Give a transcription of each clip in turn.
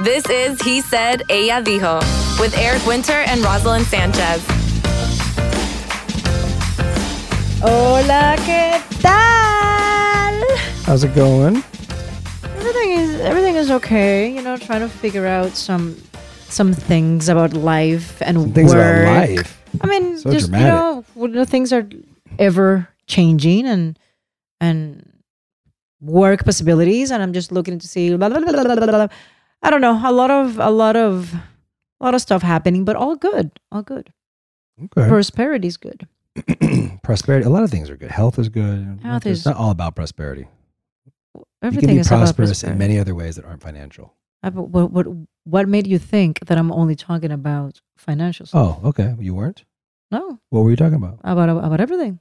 This is He Said, Ella Dijo, with Eric Winter and Roselyn Sanchez. Hola, ¿qué tal? How's it going? Everything is everything is okay. You know, trying to figure out some some things about life and Some things work. about life. I mean, So just dramatic. you know, when the things are ever changing and and work possibilities, and I'm just looking to see. Blah, blah, blah, blah, blah, blah. I don't know. A lot of a lot of a lot of stuff happening, but all good. All good. Okay. Prosperity is good. prosperity. A lot of things are good. Health is good. Health it's is- not all about prosperity. Everything you can be is about prosperous in many other ways that aren't financial. Uh, but What, what what made you think that I'm only talking about financial stuff? Oh, okay. You weren't. No, What were you talking about? about about everything.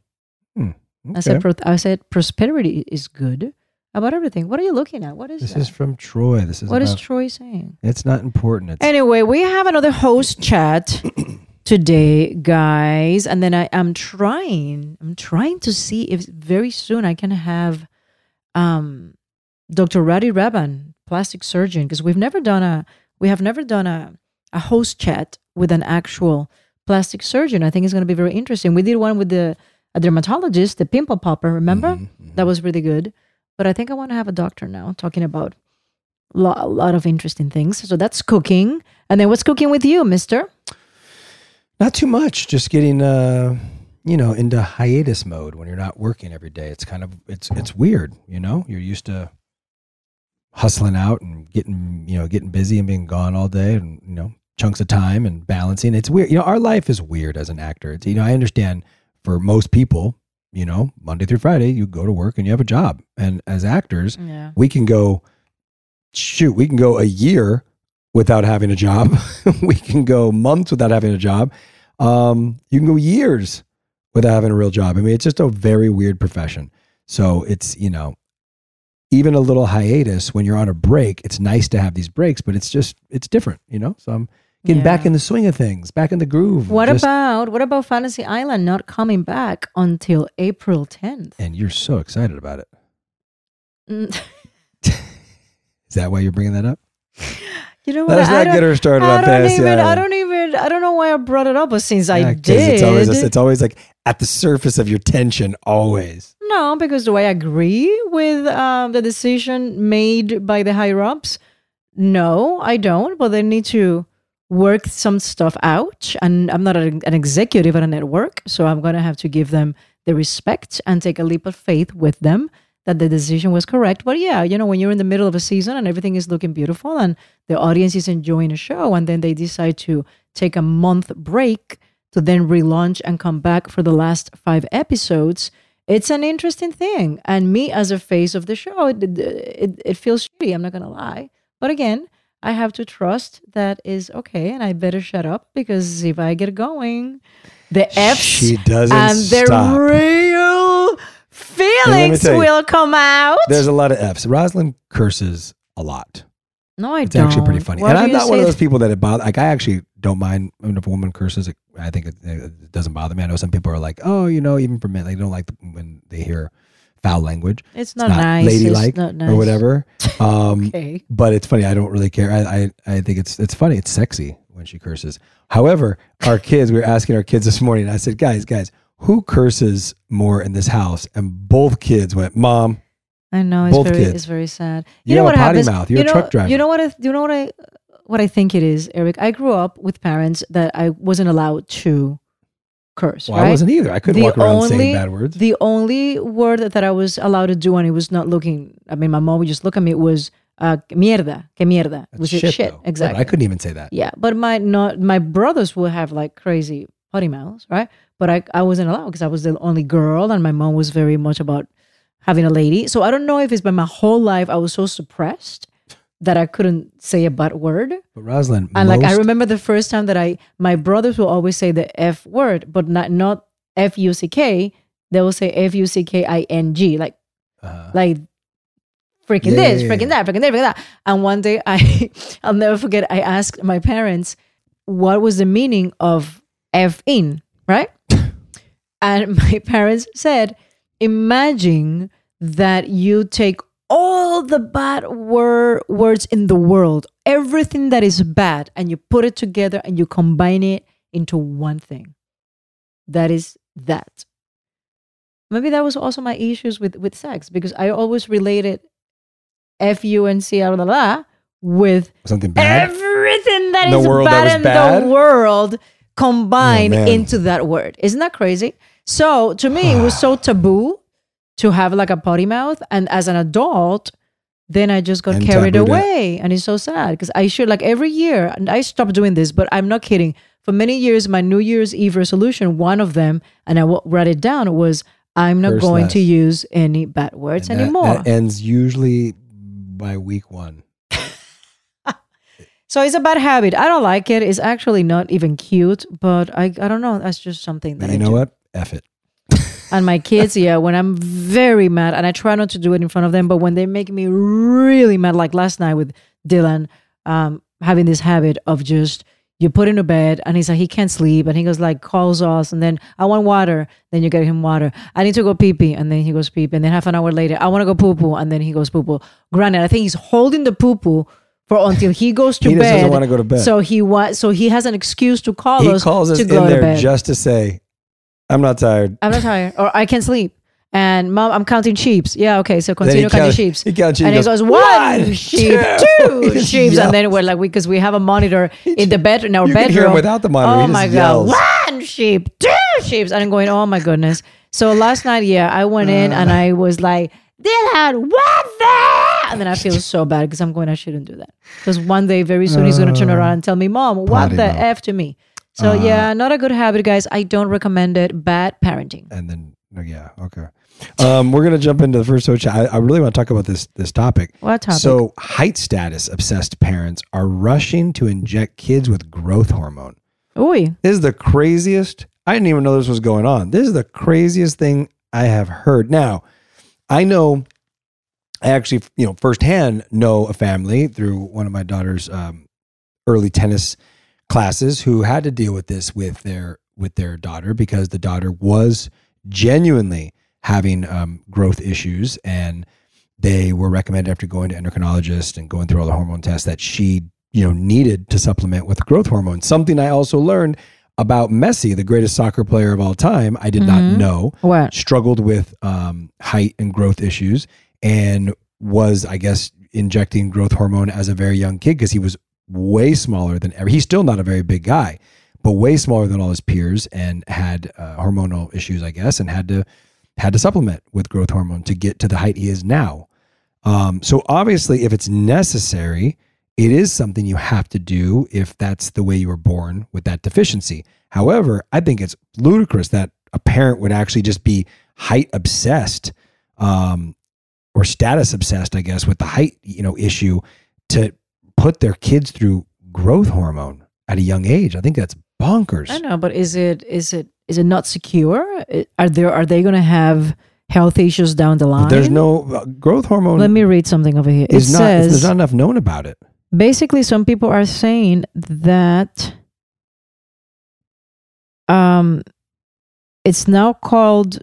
Hmm, I said I said prosperity is good about everything. What are you looking at? What is that? This that? is from Troy. This is What is about- Troy saying? It's not important. It's Anyway, we have another host chat today, guys, and then I am trying. I'm trying to see if very soon I can have um, Dr. Radi Raban, plastic surgeon, because we've never done a we have never done a a host chat with an actual plastic surgeon. I think it's going to be very interesting. We did one with the a dermatologist, the pimple popper. Remember that was really good. But I think I want to have a doctor now talking about lo- a lot of interesting things. So that's cooking. And then what's cooking with you, mister? not too much. Just getting, uh, you know, into hiatus mode when you're not working every day. It's kind of it's it's weird. You know, you're used to hustling out and getting you know getting busy and being gone all day and you know chunks of time and balancing. It's weird. You know, our life is weird as an actor. It's, you know, I understand for most people. You know, Monday through Friday, you go to work and you have a job. And as actors, Yeah. we can go shoot we can go a year without having a job. We can go months without having a job. Um, you can go years without having a real job. I mean it's just a very weird profession. So it's you know even a little hiatus when you're on a break it's nice to have these breaks but it's just it's different you know? So i'm getting back in the swing of things back in the groove What just- about what about Fantasy Island not coming back until April 10th? and you're so excited about it Mm, Is that why you're bringing that up? You know what? Let's not get her started I on fantasy even. I don't even. I don't know why I brought it up, but since I did, It's always, it's always like at the surface of your tension, always. No, because do I agree with um, the decision made by the higher ups? No, I don't. But they need to work some stuff out. And I'm not an, executive at a network, so I'm going to have to give them the respect and take a leap of faith with them that the decision was correct. But yeah, you know, when you're in the middle of a season and everything is looking beautiful and the audience is enjoying a show, and then they decide to take a month break to then relaunch and come back for the last five episodes it's an interesting thing. And me as a face of the show, it, it, it feels shitty. I'm not going to lie. But again, I have to trust that is okay. And I better shut up because if I get going, the F's She doesn't and the stop. real feelings you, will come out. There's a lot of F's. Roselyn curses a lot. no, I It's don't. It's actually pretty funny. Why and I'm not one of those people that it bother. Like I actually don't mind when if a woman curses. It, I think it, it doesn't bother me. I know some people are like, oh, you know, even for men, they don't like the, when they hear foul language. It's not nice. It's ladylike, not nice. or whatever. Um, Okay. But it's funny. I don't really care. I, I I think it's it's funny. It's sexy when she curses. However, our kids, we were asking our kids this morning. I said, guys, guys, who curses more in this house? And both kids went, mom. I know it's Both very kids. it's very sad. You know have what a potty happens? mouth. You're you a know, truck driver. You know what? I, you know what I what I think it is, Eric. I grew up with parents that I wasn't allowed to curse. Well, I wasn't either. I couldn't walk around saying bad words. The only word that I was allowed to do, and it was not looking. I mean, my mom would just look at me. It was uh, mierda, que mierda, That's which is shit, shit. Exactly. I couldn't even say that. Yeah, but my not my brothers would have like crazy potty mouths, right? But I I wasn't allowed because I was the only girl, and my mom was very much about having a lady. So I don't know if it's by my whole life I was so suppressed that I couldn't say a bad word. But Roselyn, And like I remember the first time that I my brothers will always say the F word, but not not F U C K. They will say F U C K I N G, like like freaking Uh-huh. Yeah, this, yeah, freaking yeah. that, freaking that, freaking that. And one day I I'll never forget. I asked my parents what was the meaning of F in, right? and my parents said, imagine that you take all the bad wor- words in the world, everything that is bad, and you put it together and you combine it into one thing. That is that. Maybe that was also my issues with, with sex because I always related F U N C blah, blah, with something bad. everything that the is world bad was in bad? the world combined Oh, into that word. Isn't that crazy? So to me, it was so taboo to have like a potty mouth. And as an adult, then I just got And carried away. And it's so sad because I should, like every year, and I stopped doing this, but I'm not kidding. For many years, my New Year's Eve resolution, one of them, and I w- wrote it down, was I'm not going to use any bad words And anymore. That ends usually by week one. So it's a bad habit. I don't like it. It's actually not even cute, but I I don't know. That's just something that But I you know do. what? F it. And my kids, yeah, when I'm very mad, and I try not to do it in front of them, but when they make me really mad, like last night with Dylan, um, having this habit of just you put him to bed and he's like he can't sleep and he goes like calls us and then I want water, then you get him water. I need to go pee pee and then he goes pee pee and then half an hour later I want to go poo poo and then he goes poo poo. Granted, I think he's holding the poo poo for until he goes to He bed. doesn't wanna go to bed. So he wa- so he has an excuse to call He us calls us to in go to bed. just to say, "I'm not tired." I'm not tired, or I can sleep. And mom, I'm counting sheeps. Yeah, okay. So continue counting count- sheeps. he counts sheep, and he goes, one "One, sheep, two." two He sheeps, and then we're like, because we have a monitor in the bed in our You can bedroom. hear him without the monitor. Oh my god, yells. one sheep, two sheeps, and I'm going, oh my goodness. So last night, yeah, I went in Uh. and I was like, Dylan, what the? And then I feel so bad because I'm going, I shouldn't do that. Because one day, very soon, he's going to turn Uh, around and tell me, Mom, what the mouth. F to me? So Uh. yeah, not a good habit, guys. I don't recommend it. Bad parenting. And then, yeah, okay. Um, we're gonna jump into the first chat. I, I really want to talk about this this topic. What topic? So, height status obsessed parents are rushing to inject kids with growth hormone. Ooh. This is the craziest. I didn't even know this was going on. This is the craziest thing I have heard. Now, I know, I actually, you know, firsthand know a family through one of my daughter's um, early tennis classes who had to deal with this with their with their daughter because the daughter was genuinely having um, growth issues and they were recommended after going to endocrinologist and going through all the hormone tests that she, you know, needed to supplement with growth hormone. Something I also learned about Messi, the greatest soccer player of all time. I did not Mhm. know. What? Struggled with um, height and growth issues and was, I guess, injecting growth hormone as a very young kid because he was way smaller than ever. He's still not a very big guy, but way smaller than all his peers and had uh, hormonal issues, I guess, and had to had to supplement with growth hormone to get to the height he is now. Um, so obviously, if it's necessary, it is something you have to do if that's the way you were born with that deficiency. However, I think it's ludicrous that a parent would actually just be height obsessed um, or status obsessed, I guess, with the height you know issue to put their kids through growth hormone at a young age. I think that's bonkers. I know, but is it is it is it not secure? Are there are they going to have health issues down the line? But there's no uh, growth hormone. Let me read something over here. It not. says there's not enough known about it. basically some people are saying that um it's now called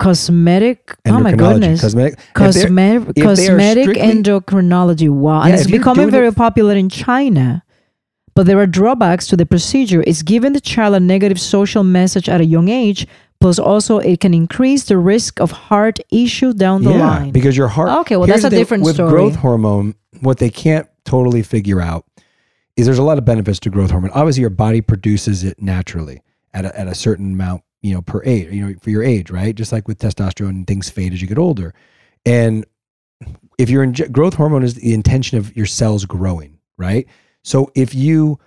cosmetic oh my goodness. Cosmetic- cosmetic if cosmetic endocrinology. Wow. And Yeah, it's becoming very popular in china. But there are drawbacks to the procedure. It's giving the child a negative social message at a young age plus also it can increase the risk of heart issue down the yeah, line. because your heart. Okay, well, that's a different with story. growth hormone, what they can't totally figure out is there's a lot of benefits to growth hormone. Obviously, your body produces it naturally at a, at a certain amount, you know, per age, you know, for your age, right? Just like with testosterone, things fade as you get older. And if you're in growth hormone is the intention of your cells growing, right? So if you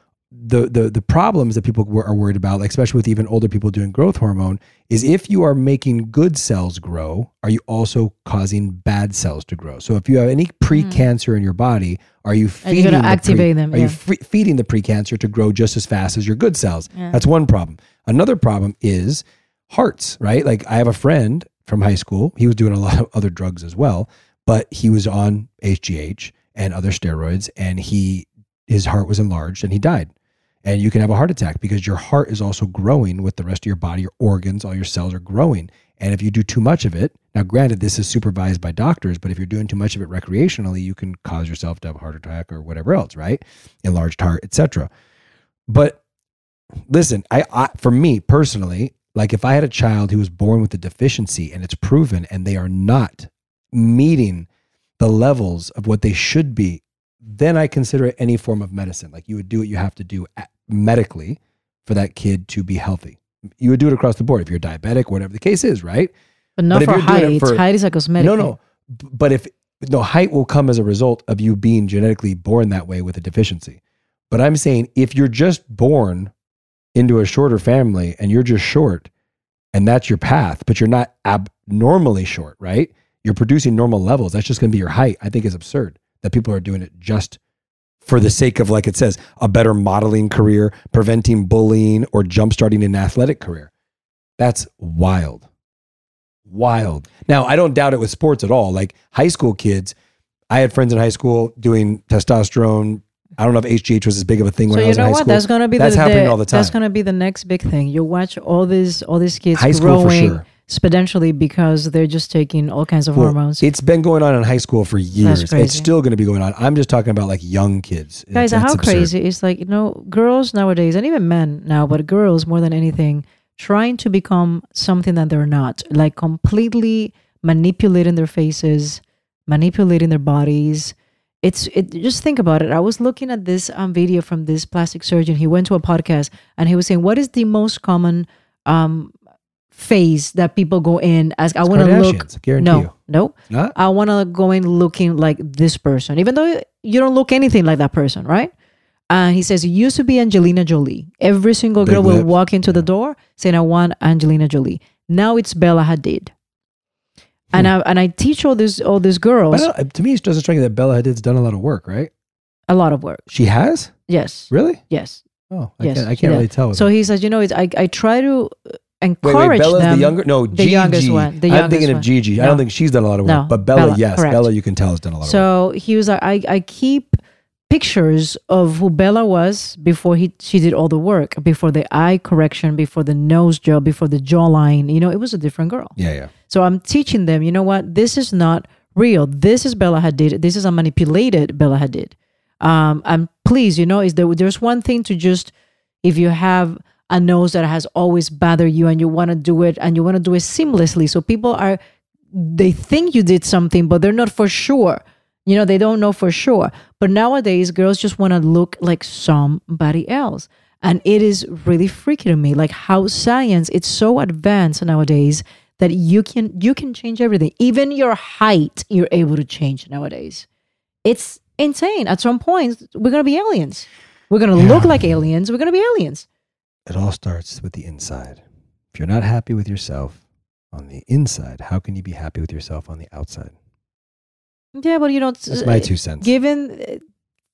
the the the problems that people are worried about, like especially with even older people doing growth hormone, is if you are making good cells grow, are you also causing bad cells to grow? So if you have any pre-cancer in your body, are you feeding you're gonna the pre- them, Are yeah. you fe- feeding the precancer to grow just as fast as your good cells? Yeah. That's one problem. Another problem is hearts, right? Like I have a friend from high school. He was doing a lot of other drugs as well, but he was on HGH and other steroids, and he his heart was enlarged and he died. And you can have a heart attack because your heart is also growing with the rest of your body, your organs, all your cells are growing. And if you do too much of it, now granted, this is supervised by doctors, but if you're doing too much of it recreationally, you can cause yourself to have a heart attack or whatever else, right? Enlarged heart, etc. But listen, I, I for me personally, like if I had a child who was born with a deficiency and it's proven and they are not meeting the levels of what they should be, then I consider it any form of medicine. Like you would do what you have to do at, medically for that kid to be healthy. You would do it across the board if you're diabetic, whatever the case is, right? but not if for height for- height is a cosmetic No, no. But if no height will come as a result of you being genetically born that way with a deficiency. But I'm saying if you're just born into a shorter family and you're just short and that's your path, but you're not abnormally short, right? You're producing normal levels. That's just going to be your height. I think is absurd that people are doing it just for the sake of, like it says, a better modeling career, preventing bullying, or jumpstarting an athletic career. That's wild. Wild. Now, I don't doubt it with sports at all. Like high school kids, I had friends in high school doing testosterone. I don't know if HGH was as big of a thing when So I was in high what? school. That's gonna be that's the, happening the- all the time. That's gonna be the next big thing. You watch all these all these kids High school for growing sure. Exponentially because they're just taking all kinds of Well, hormones. It's been going on in high school for years. It's still going to be going on. I'm just talking about like young kids. Guys, That's how absurd. crazy it's like you know girls nowadays and even men now, but girls more than anything trying to become something that they're not, like completely manipulating their faces, manipulating their bodies. It's it. Just think about it. I was looking at this um, video from this plastic surgeon. He went to a podcast and he was saying, "What is the most common um, phase that people go in as I want to look?" Guarantee no, you. no. Not? I want to go in looking like this person, even though you don't look anything like that person, right? Uh, he says it used to be Angelina Jolie. Every single Big girl will walk into the door saying, "I want Angelina Jolie." Now it's Bella Hadid, and I and I teach all these all these girls to me, it doesn't strike me that Bella Hadid's done a lot of work, right? a lot of work. She has? Yes, Really? yes, Oh, I yes. can't, I can't really tell. So he says, you know, it's, I I try to uh, wait, wait, Bella's them. the younger? No, the Gigi. youngest one. The I'm thinking one. of Gigi. I don't think she's done a lot of work. No, but Bella, Bella, yes. correct. Bella, you can tell has done a lot of work. So he was like, I, I keep pictures of who Bella was before he she did all the work, before the eye correction, before the nose job, before the jawline. You know, it was a different girl. Yeah, yeah. So I'm teaching them, you know what? This is not real. This is Bella Hadid. This is a manipulated Bella Hadid. Um, and please, you know, is there there's one thing to just if you have a nose that has always bothered you and you want to do it and you want to do it seamlessly. So people are they think you did something, but they're not for sure. You know, they don't know for sure. But nowadays, girls just want to look like somebody else. And it is really freaky to me, like how science it's so advanced nowadays that you can you can change everything. Even your height, you're able to change nowadays. It's insane. At some point, we're gonna be aliens. We're gonna Yeah. look like aliens. We're gonna be aliens. It all starts with the inside. If you're not happy with yourself on the inside, how can you be happy with yourself on the outside? Yeah, but you know, That's my two cents. Given uh,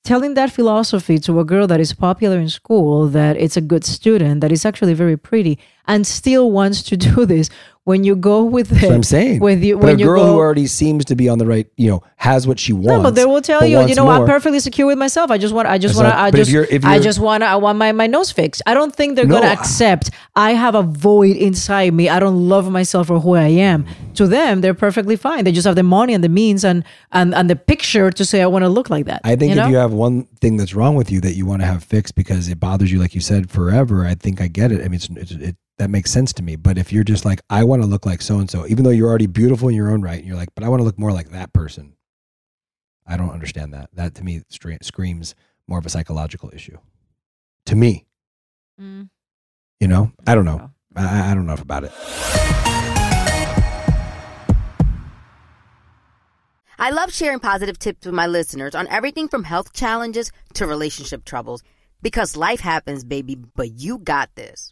telling that philosophy to a girl that is popular in school, that it's a good student, that is actually very pretty, and still wants to do this, when you go with it- I'm saying. with you, but when a you girl go, who already seems to be on the right, you know, has what she wants. no, but they will tell you, you know, I'm perfectly secure with myself. I just want, I just want, I but if just, you're- if I you're- just want, I want my my nose fixed. I don't think they're No, gonna accept. I have a void inside me. I don't love myself for who I am. To them, they're perfectly fine. They just have the money and the means and and and the picture to say I want to look like that. I think know? if you have one thing that's wrong with you that you want to have fixed because it bothers you, like you said, forever, I think I get it. I mean, it's, it's, it, that makes sense to me. But if you're just like, I want to look like so and so, even though you're already beautiful in your own right, and you're like, but I want to look more like that person. I don't understand that. That to me screams more of a psychological issue. To me, Mm. you know, I don't know. I, I don't know enough about it. I love sharing positive tips with my listeners on everything from health challenges to relationship troubles because life happens, baby, but you got this.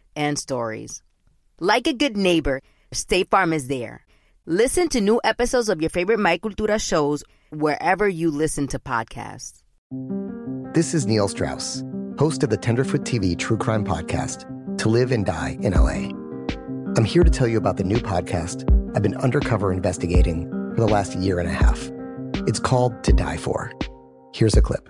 and stories. Like a good neighbor, State Farm is there. Listen to new episodes of your favorite My Cultura shows wherever you listen to podcasts. This is Neil Strauss, host of the Tenderfoot TV True Crime Podcast, To Live and Die in LA. I'm here to tell you about the new podcast I've been undercover investigating for the last year and a half. It's called To Die For. Here's a clip.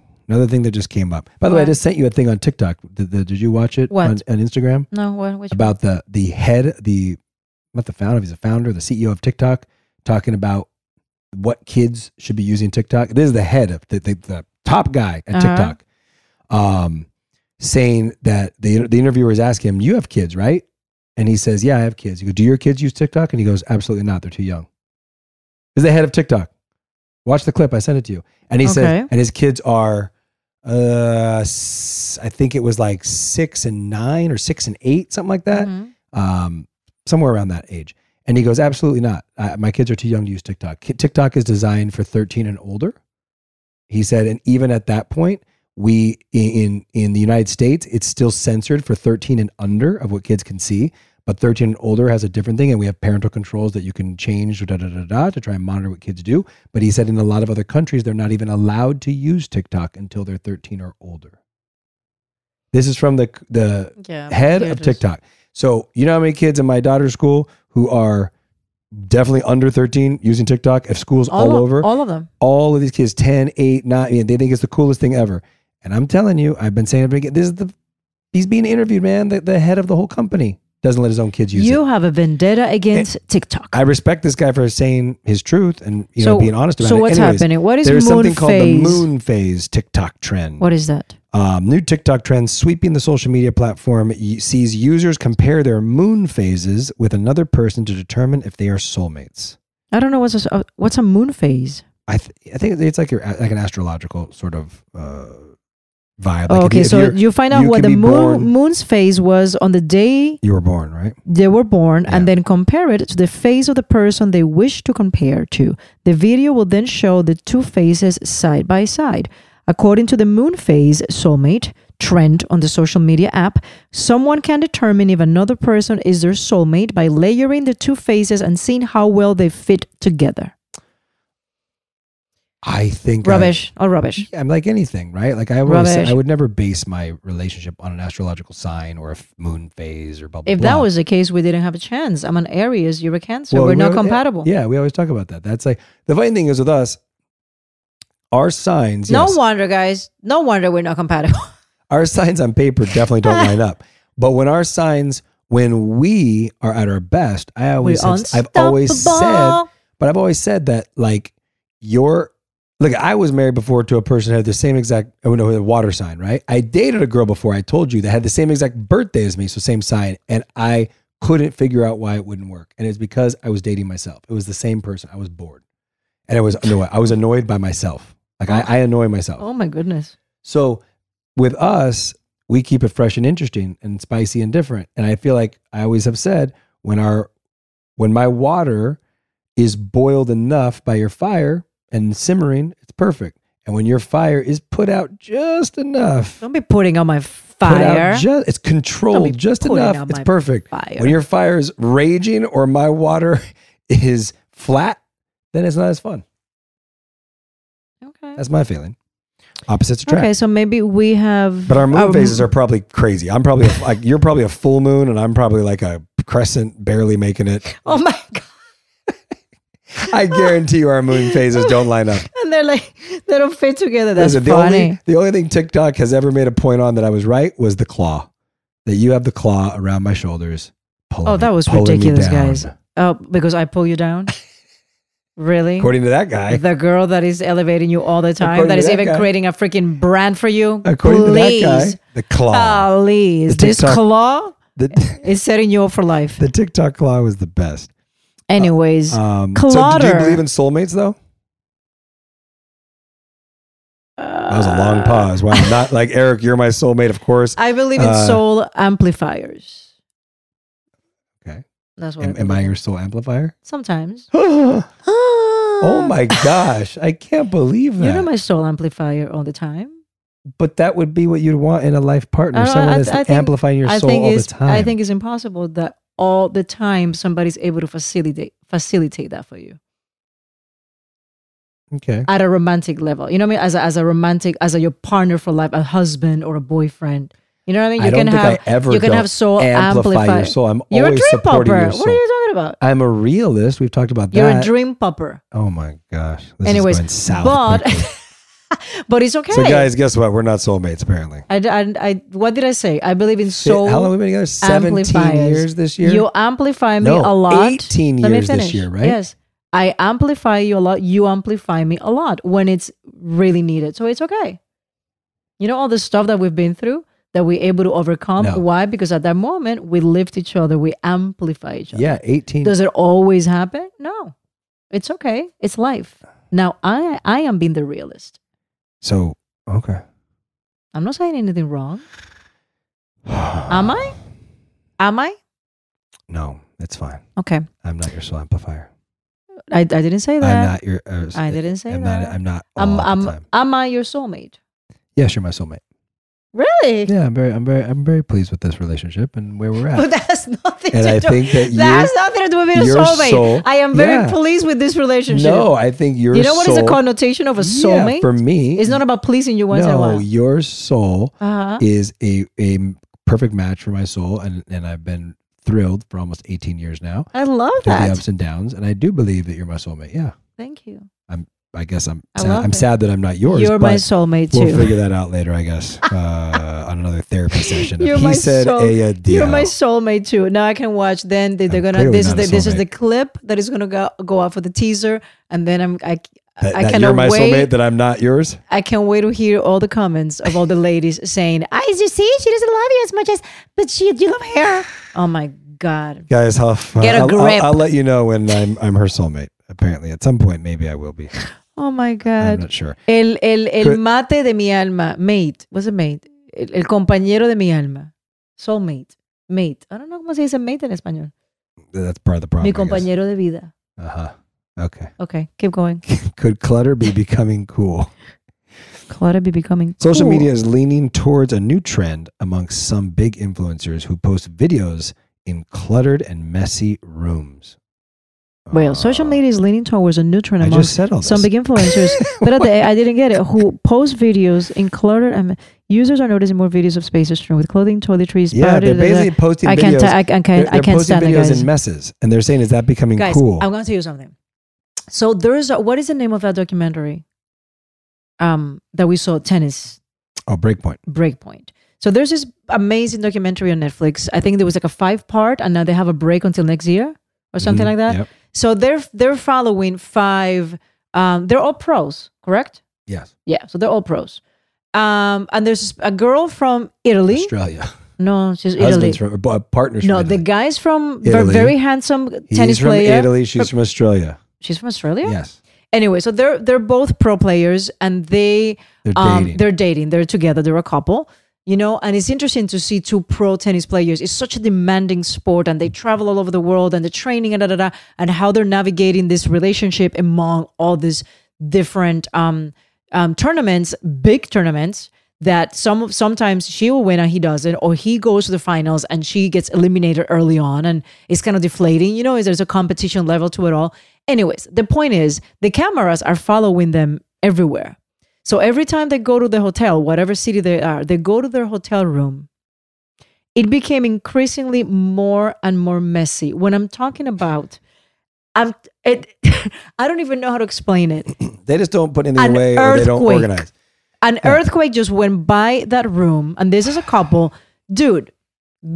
Another thing that just came up. By the way, I just sent you a thing on TikTok. Did, did, did you watch it What? On, on Instagram? No, what? Which about the the head, the not the founder, he's the founder, the CEO of TikTok, talking about what kids should be using TikTok. This is the head of the, the, the top guy at Uh-huh. TikTok, um, saying that the the interviewer is asking him, "You have kids, right?" And he says, "Yeah, I have kids." You go, "Do your kids use TikTok?" And he goes, "Absolutely not. They're too young." Is the head of TikTok. Watch the clip. I sent it to you. And he Okay. said, and his kids are, uh, I think it was like six and nine or six and eight, something like that. Mm-hmm. Um, somewhere around that age. And he goes, absolutely not. Uh, my kids are too young to use TikTok. TikTok is designed for 13 and older. He said, and even at that point, we in in the United States, it's still censored for 13 and under of what kids can see. But 13 and older has a different thing, and we have parental controls that you can change da, da, da, da, to try and monitor what kids do. But he said in a lot of other countries, they're not even allowed to use TikTok until they're 13 or older. This is from the the Yeah, head of. TikTok. So you know how many kids in my daughter's school who are definitely under 13 using TikTok? If school's all, All of- over, all of them. all of these kids, 10, 8, 9, I mean, they think it's the coolest thing ever. And I'm telling you, I've been saying it again. This is the he's being interviewed, man. The, the head of the whole company doesn't let his own kids use You it. have a vendetta against TikTok. I respect this guy for saying his truth and you So- know being honest about so it. what's Anyways, happening? What is there's moon something called the phase? moon phase TikTok trend. What is that? Um, new TikTok trend sweeping the social media platform sees users compare their moon phases with another person to determine if they are soulmates. I don't know what's a, what's a moon phase. I th- I think it's like your like an astrological sort of uh, vibe. Oh, Like okay, if so you're- you find out you what the moon moon's phase was on the day you were born, right? they were born, and then compare it to the face of the person they wish to compare to. The video will then show the two faces side by side. According to the moon phase soulmate trend on the social media app, someone can determine if another person is their soulmate by layering the two faces and seeing how well they fit together. I think Rubbish or rubbish. I'm like anything, right? Like I Rubbish. I would never base my relationship on an astrological sign or a moon phase or blah blah. If blah. that was the case, we didn't have a chance. I'm an Aries, you're a Cancer. Well, We're we not compatible. Yeah, we always talk about that. That's like the funny thing is with us, our signs. No yes, wonder, guys. No wonder we're not compatible. our signs on paper definitely don't line up. But when our signs, when we are at our best, I always, have, I've always said, but I've always said that like your look, I was married before to a person who had the same exact, oh no, the water sign, right? I dated a girl before I told you that had the same exact birthday as me, so same sign, and I couldn't figure out why it wouldn't work, and it's because I was dating myself. It was the same person. I was bored, and I was annoyed. I was annoyed by myself. Like I, I annoy myself. Oh my goodness. So with us, we keep it fresh and interesting and spicy and different. And I feel like I always have said when our when my water is boiled enough by your fire and simmering, it's perfect. And when your fire is put out just enough, Don't be putting on my fire. ju- it's controlled just enough. It's perfect. fire. When your fire is raging or my water is flat, then it's not as fun. Okay. That's my feeling. Opposites attract. Okay, so maybe we have. But our moon um, phases are probably crazy. I'm probably a, like you're probably a full moon, and I'm probably like a crescent, barely making it. Oh my god! I guarantee you, our moon phases don't line up. And they're like they don't fit together. That's Listen, the funny. only the only thing TikTok has ever made a point on that I was right was the claw. That you have the claw around my shoulders. Pulling oh, that was ridiculous, guys. Oh, because I pull you down. really? According to that guy, the girl that is elevating you all the time, According that that even guy. creating a freaking brand for you. according Please. to that guy, the claw. Please. The This claw the, is setting you up for life. the TikTok claw was the best. Anyways, Um, so do you believe in soulmates though? That was a long pause. Wow, not like Eric, you're my soulmate, of course. I believe in Uh, soul amplifiers. Okay. That's what Am, I am. I your soul amplifier? Sometimes. oh my gosh, I can't believe that. You're my soul amplifier all the time. but that would be what you'd want in a life partner, someone I- that's I amplifying your soul all the time. I think it's impossible that all the time somebody's able to facilitate facilitate that for you okay. at a romantic level. You know what I mean? As a, as a romantic, as a your partner for life, a husband or a boyfriend. You know what I mean? You I don't can think have I ever you can have soul amplify amplifier. your soul. I'm You're a always dream supporting popper. What are you talking about? I'm a realist. We've talked about that You're a dream popper. oh my gosh. This Anyways, is going south but. but it's okay. So guys, guess what? We're not soulmates apparently. I, I, I, what did I say? I believe in soul. How long have we been together? 17 amplifiers. years this year? You amplify me No, a lot. 18 Let years this year, right? Yes. I amplify you a lot. You amplify me a lot when it's really needed. So it's okay. You know all the stuff that we've been through that we're able to overcome. No. Why? Because at that moment we lift each other. We amplify each other. Yeah, 18. Does it always happen? No. It's okay. It's life. Now I I am being the realist. So, okay. I'm not saying anything wrong. Am I? Am I? No, it's fine. Okay. I'm not your soul amplifier. I, I didn't say that. I'm not your. Uh, I didn't say I'm that. Not, I'm not. I'm, I'm, am I your soulmate? Yes, you're my soulmate. Really? Yeah, I'm very, I'm very, I'm very pleased with this relationship and where we're at. But that has nothing And to I do. think that that has nothing to do with being a your soulmate. soul- I am very Yeah. pleased with this relationship. no, I think your soul. you know what is the connotation of a Yeah, soulmate? for me, it's not about pleasing you once in a no, while. your soul Uh-huh. is a a perfect match for my soul, and and I've been thrilled for almost 18 years now. I love through the ups and downs, and I do believe that you're my soulmate. Yeah, Thank you. I'm. I guess I'm. I sad, I'm it. sad that I'm not yours. You're my soulmate We'll too. figure that out later, I guess, uh, on another therapy session. You're he my said soul-. You're my soulmate too. Now I can watch. Then they, they're gonna. This is the this is the clip that is gonna go go out for the teaser, and then I'm I that, I that cannot you're my wait. soulmate. That I'm not yours. I can't wait to hear all the comments of all the ladies saying, "I you see, she doesn't love you as much as, but she you love her." Oh my god! Guys, I'll, Get a I'll, I'll- I'll let you know when I'm I'm her soulmate. Apparently, at some point, maybe I will be. Oh my God. I'm not sure. El el el mate de mi alma, mate. What's a mate? El, el compañero de mi alma, soulmate, mate. I don't know cómo se dice mate en español. That's part of the problem. mi compañero de vida. Uh huh. Okay. Okay, keep going. Could clutter be becoming cool? Clutter be becoming Social cool. media is leaning towards a new trend amongst some big influencers who post videos in cluttered and messy rooms. Well, social media is leaning towards a new trend I among just said all some this. big influencers. but at the, I didn't get it. Who post videos in cluttered and users are noticing more videos of spaces strewn with clothing, toiletries. Yeah, powder, they're da, da, da. basically posting I can't. videos. ta- I, I can't. they're, I they're can't posting stand it, videos guys. in messes, and they're saying, "Is that becoming guys, cool?" I'm going to tell you something. So there's a, what is the name of that documentary? Um, that we saw tennis oh, Breakpoint. Breakpoint. So there's this amazing documentary on Netflix. I think there was like a five part, and now they have a break until next year or something Mhm, like that. yep. So they're they're following five. Um, they're all pros, correct? Yes. Yeah. So they're all pros. Um, and there's a girl from Italy. Australia. No, she's Italy. Husband's from, uh, partners. No, from the guy's from very, Italy. very handsome tennis He's from player. Italy. She's from Australia. She's from Australia. Yes. Anyway, so they're they're both pro players, and they They're um, dating. they're dating. They're together. They're a couple, you know and it's interesting to see two pro tennis players. It's such a demanding sport and they travel all over the world and the training and da, da, da, and how they're navigating this relationship among all these different um, um, tournaments big tournaments that some sometimes she will win and he doesn't or he goes to the finals and she gets eliminated early on and it's kind of deflating you know is there's a competition level to it all. Anyways the point is the cameras are following them everywhere so every time they go to the hotel, whatever city they are, they go to their hotel room. It became increasingly more and more messy. When I'm talking about, I'm it. I don't even know how to explain it. They just don't put anything An away or they don't organize. An earthquake just went by that room, and this is a couple, dude,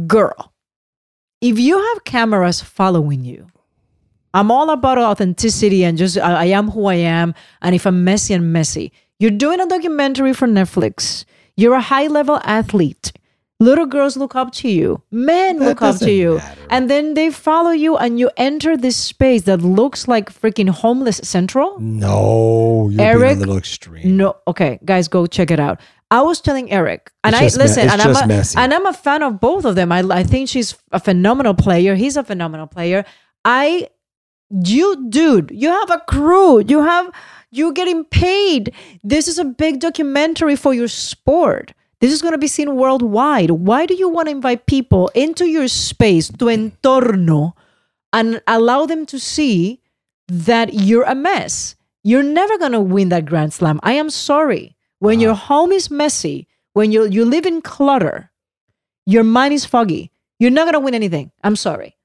girl. If you have cameras following you, I'm all about authenticity and just I, I am who I am. And if I'm messy, I'm messy. You're doing a documentary for Netflix. You're a high level athlete. Little girls look up to you. Men look up to you. And then they follow you and you enter this space that looks like freaking homeless central. No, you're being Eric, a little extreme. No, okay, guys, go check it out. I was telling Eric, and It's I just listen, and I'm a, messy. and I'm a fan of both of them. I I think she's a phenomenal player. He's a phenomenal player. I, you, dude, you have a crew. You have you're getting paid. This is a big documentary for your sport. This is going to be seen worldwide. Why do you want to invite people into your space, tu entorno, and allow them to see that you're a mess? You're never going to win that Grand Slam. I am sorry. When your home is messy, when you you live in clutter, your mind is foggy. You're not going to win anything. I'm sorry.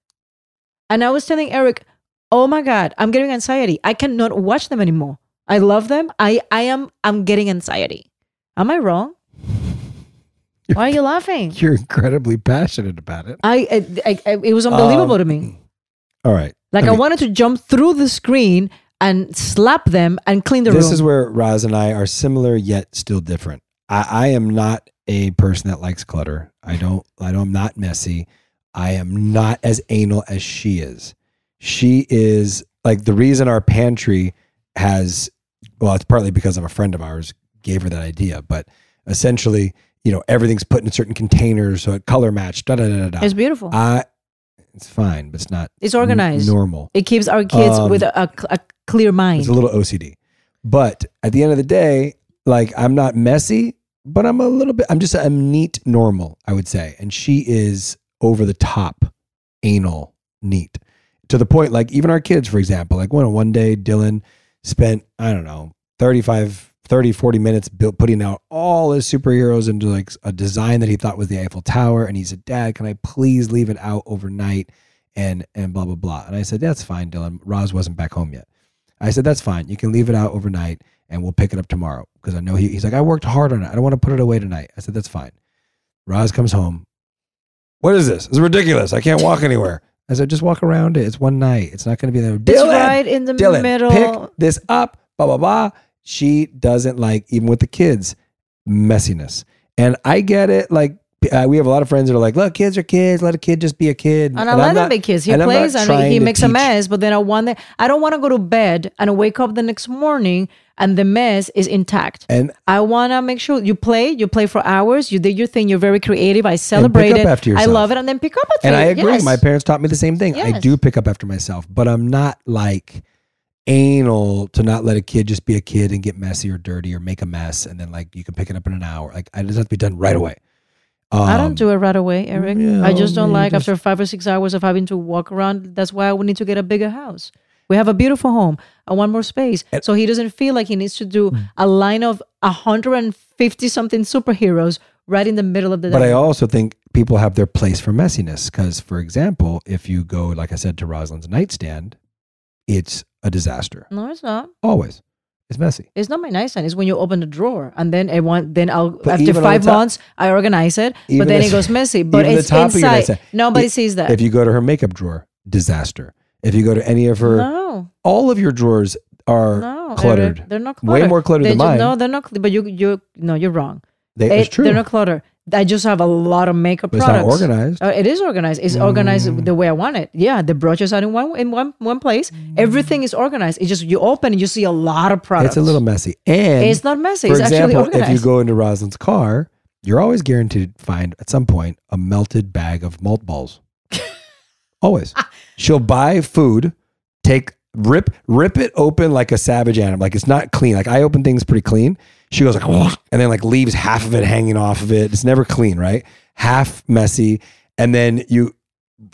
And I was telling Eric, "Oh my god, I'm getting anxiety. I cannot watch them anymore. I love them. I I am I'm getting anxiety. Am I wrong? Why are you laughing? You're incredibly passionate about it. I, I, I it was unbelievable Um, to me. All right. Like Let I wanted to jump through the screen and slap them and clean the this room. This is where Roz and I are similar yet still different. I, I am not a person that likes clutter. I don't. I don't. I'm not messy. I am not as anal as she is. She is like the reason our pantry has. Well, it's partly because of a friend of ours gave her that idea, but essentially, you know, everything's put in certain containers so it color matched. Da da da da. It's beautiful. I, it's fine, but it's not. It's organized. n- normal. It keeps our kids Um, with a, a, a clear mind. It's a little OCD. But at the end of the day, like I'm not messy, but I'm a little bit, I'm just, I'm neat normal, I would say. And she is over the top anal neat to the point, like even our kids, for example, like one, one day Dylan spent, I don't know, 35, 30, 40 minutes built, putting out all his superheroes into like a design that he thought was the Eiffel Tower. And he said, Dad, can I please leave it out overnight? And, and blah, blah, blah. And I said, that's fine, Dylan. Roz wasn't back home yet. I said, that's fine. You can leave it out overnight and we'll pick it up tomorrow. Because I know he, he's like, I worked hard on it. I don't want to put it away tonight. I said, that's fine. Roz comes home. What is this? It's ridiculous. I can't walk anywhere. I said, just walk around it. It's one night. It's not going to be there. It's right in the Dylan, middle. pick this up. Blah, blah, blah. She doesn't like, even with the kids, messiness. And I get it. Like, uh, we have a lot of friends that are like, look, kids are kids. Let a kid just be a kid. And I I'm let him not- be kids. He and plays and he makes a mess. But then I want that. I don't want to go to bed and wake up the next morning and the mess is intact. And I want to make sure you play. You play for hours. You did your thing. You're very creative. I celebrate up it. after I love it. And then pick up after yourself. And I agree. Yes. My parents taught me the same thing. I do pick up after myself, but I'm not like anal to not let a kid just be a kid and get messy or dirty or make a mess, and then like you can pick it up in an hour. Like it doesn't have to be done right away. I Um, don't do it right away, Eric. yeah, I just don't like just- after five or six hours of having to walk around. That's why I would need to get a bigger house. We have a beautiful home. I want more space. so he doesn't feel like he needs to do Mm. a line of 150 something superheroes right in the middle of the day. But I also think people have their place for messiness. Because, for example, if you go, like I said, to Roselyn's nightstand, it's a disaster. no, it's not. Always, it's messy. It's not my nightstand. It's when you open the drawer and then it want, then I'll But after five top- months I organize it, but then the- it goes messy. But it's top of your inside. Nobody If- sees that. If you go to her makeup drawer, disaster. If you go to any of her, no, all of your drawers are no, cluttered. Eric, they're not cluttered. Way more cluttered They than ju- mine. No, they're not. But you, you, no, you're wrong. They- It- it's true. They're not cluttered. I just have a lot of makeup But it's not products. organized. Uh, it is organized. It's organized the way I want it. Yeah, the brushes are in one in one one place. Everything is organized. It's just you open and you see a lot of products. It's a little messy. And It's not messy. For It's actually example, if you go into Roselyn's car, you're always guaranteed to find at some point a melted bag of malt balls. Always. Ah. She'll buy food, take rip rip it open like a savage animal. Like it's not clean. Like I open things pretty clean. She goes like and then like leaves half of it hanging off of it. It's never clean, right? Half messy. And then you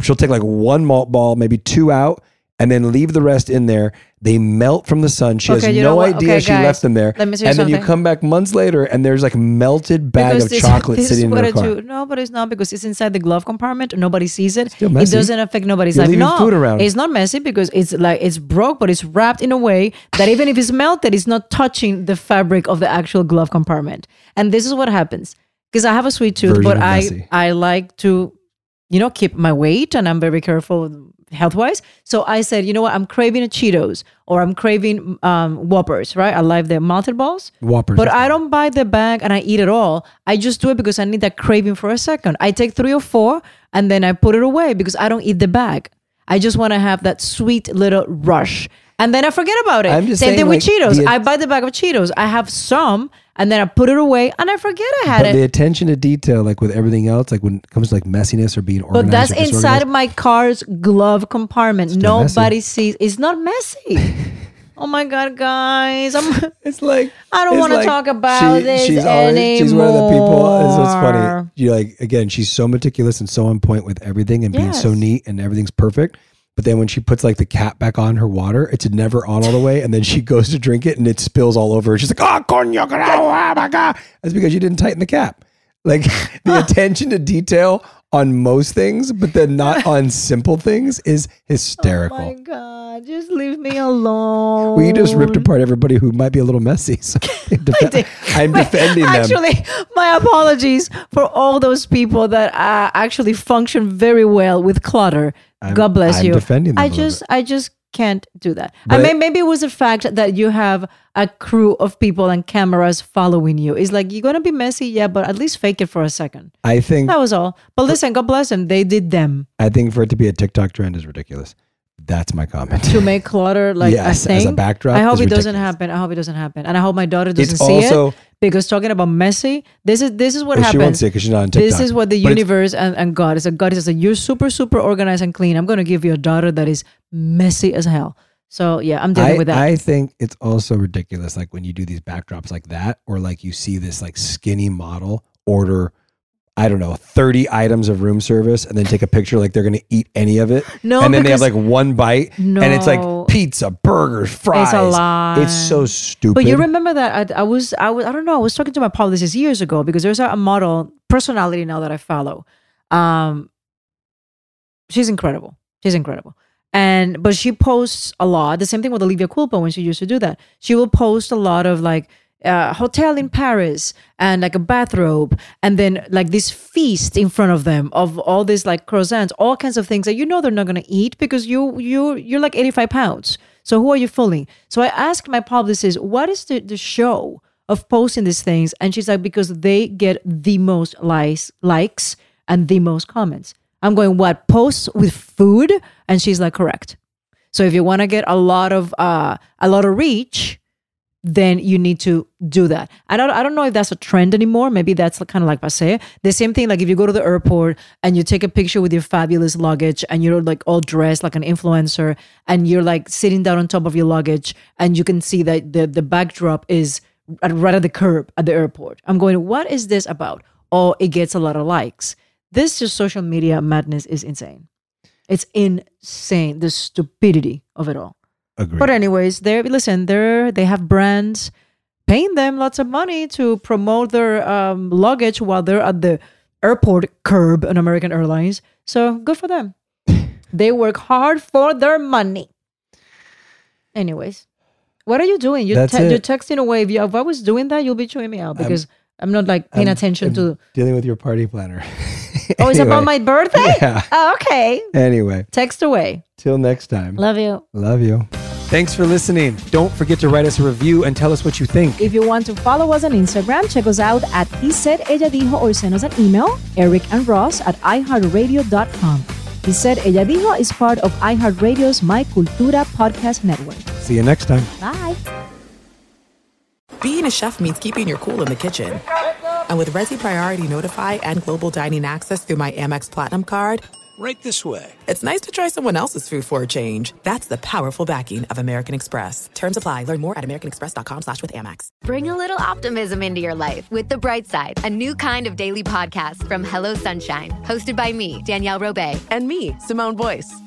she'll take like one malt ball, maybe two out, and then leave the rest in there. They melt from the sun. She Okay, has no idea Okay, she guys, left them there. and then you come back months later and there's like melted bag Because of this- chocolate this sitting is in I car. No, but it's not because it's inside the glove compartment. Nobody sees it. It doesn't affect nobody's You're life. No, food around. it's not messy because it's like it's broke, but it's wrapped in a way that even if it's melted, it's not touching the fabric of the actual glove compartment. And this is what happens because I have a sweet tooth, Version but I messy. I like to, you know, keep my weight, and I'm very careful health wise. So I said, you know what, I'm craving a Cheetos or I'm craving um, Whoppers, right? I like the malted balls. Whoppers. But I don't buy the bag and I eat it all. I just do it because I need that craving for a second. I take three or four and then I put it away because I don't eat the bag. I just want to have that sweet little rush. And then I forget about it. I'm just Same saying, thing with like, Cheetos. the- I buy the bag of Cheetos. I have some and then I put it away and I forget I had but it. the attention to detail, like with everything else, like when it comes to like messiness or being organized. But that's or inside of my car's glove compartment. Messy. Nobody sees. It's not messy. oh my god, guys! I'm. It's like I don't It's want to like talk about this she's she's one of the people. It's what's funny. You like again, she's so meticulous and so on point with everything and being so Yes. neat and everything's perfect. But then when she puts like the cap back on her water, it's never on all the way, and then she goes to drink it and it spills all over. She's like, "Oh, coño, oh, oh my god!" That's because you didn't tighten the cap. Like the attention to detail on most things, but then not on simple things, is hysterical. Oh my god! Just leave me alone. we just ripped apart everybody who might be a little messy. So I'm defending them. Actually, my apologies for all those people that uh, actually function very well with clutter. I'm- God bless you. I'm you. defending them I just, I just can't do that. I mean, maybe it was the fact that you have a crew of people and cameras following you. It's like you're gonna be messy, yeah, but at least fake it for a second. I think That was all. But listen, God bless them. They did them I think for it to be a TikTok trend is ridiculous. That's my comment. to make clutter like Yes, a as a backdrop I hope it doesn't happen. I hope it doesn't happen, and I hope my daughter doesn't It's see also- it because talking about messy, this is this is what Well, she happens. won't see it 'cause she's not on This is what the But universe and, and God is. Like God is like you're super super organized and clean. I'm going to give you a daughter that is messy as hell. So yeah, I'm dealing I, with that. I think it's also ridiculous, like when you do these backdrops like that, or like you see this like skinny model order, I don't know, 30 items of room service and then take a picture like they're going to eat any of it. No, And then they have like one bite and it's like pizza, burgers, fries. It's a lie. It's so stupid. But you remember that I, I was I was I don't know I was talking to my publicist years ago because there's a, a model personality now that I follow. Um, she's incredible. She's incredible. And but she posts a lot. The same thing with Olivia Culpo when she used to do that. She will post a lot of like uh, hotel in Paris and like a bathrobe and then like this feast in front of them of all these like croissants, all kinds of things that you know they're not gonna eat because you you you're like 85 pounds. So who are you fooling? So I asked my publicist, what is the, the show of posting these things? And she's like, because they get the most likes, likes and the most comments. I'm going, what posts with food? And she's like, correct. So if you want to get a lot of uh, a lot of reach, then you need to do that. I don't, I don't know if that's a trend anymore. Maybe that's kind of like passe. The same thing, like if you go to the airport and you take a picture with your fabulous luggage and you're like all dressed like an influencer and you're like sitting down on top of your luggage and you can see that the, the backdrop is right at the curb at the airport. I'm going, what is this about? Oh, it gets a lot of likes. This just social media madness is insane. It's insane. The stupidity of it all. Agreed. But anyways, they listen. They're they have brands paying them lots of money to promote their um, luggage while they're at the airport curb on American Airlines. So good for them. they work hard for their money. Anyways, what are you doing? You're, te- you're texting away. If, you, if I was doing that, you'll be chewing me out I'm- because I'm, not like paying I'm- attention I'm to. dealing with your party planner. Oh, it's about my birthday. Yeah. Oh, okay. Anyway, Text away. till next time. Love you. Love you. Thanks for listening. Don't forget to write us a review and tell us what you think. If you want to follow us on Instagram, check us out at He Said Ella Dijo or send us an email, Eric and Ross at iHeartRadio.com. He Said Ella Dijo is part of iHeartRadio's My Cultura podcast network. See you next time. Bye. Being a chef means keeping your cool in the kitchen. And with Resy Priority Notify and Global Dining Access through my Amex Platinum card, Right this way. it's nice to try someone else's food for a change. That's the powerful backing of American Express. Terms apply. Learn more at americanexpress.com slash with Amex. Bring a little optimism into your life with The Bright Side, a new kind of daily podcast from Hello Sunshine, hosted by me, Danielle Robay. And me, Simone Boyce.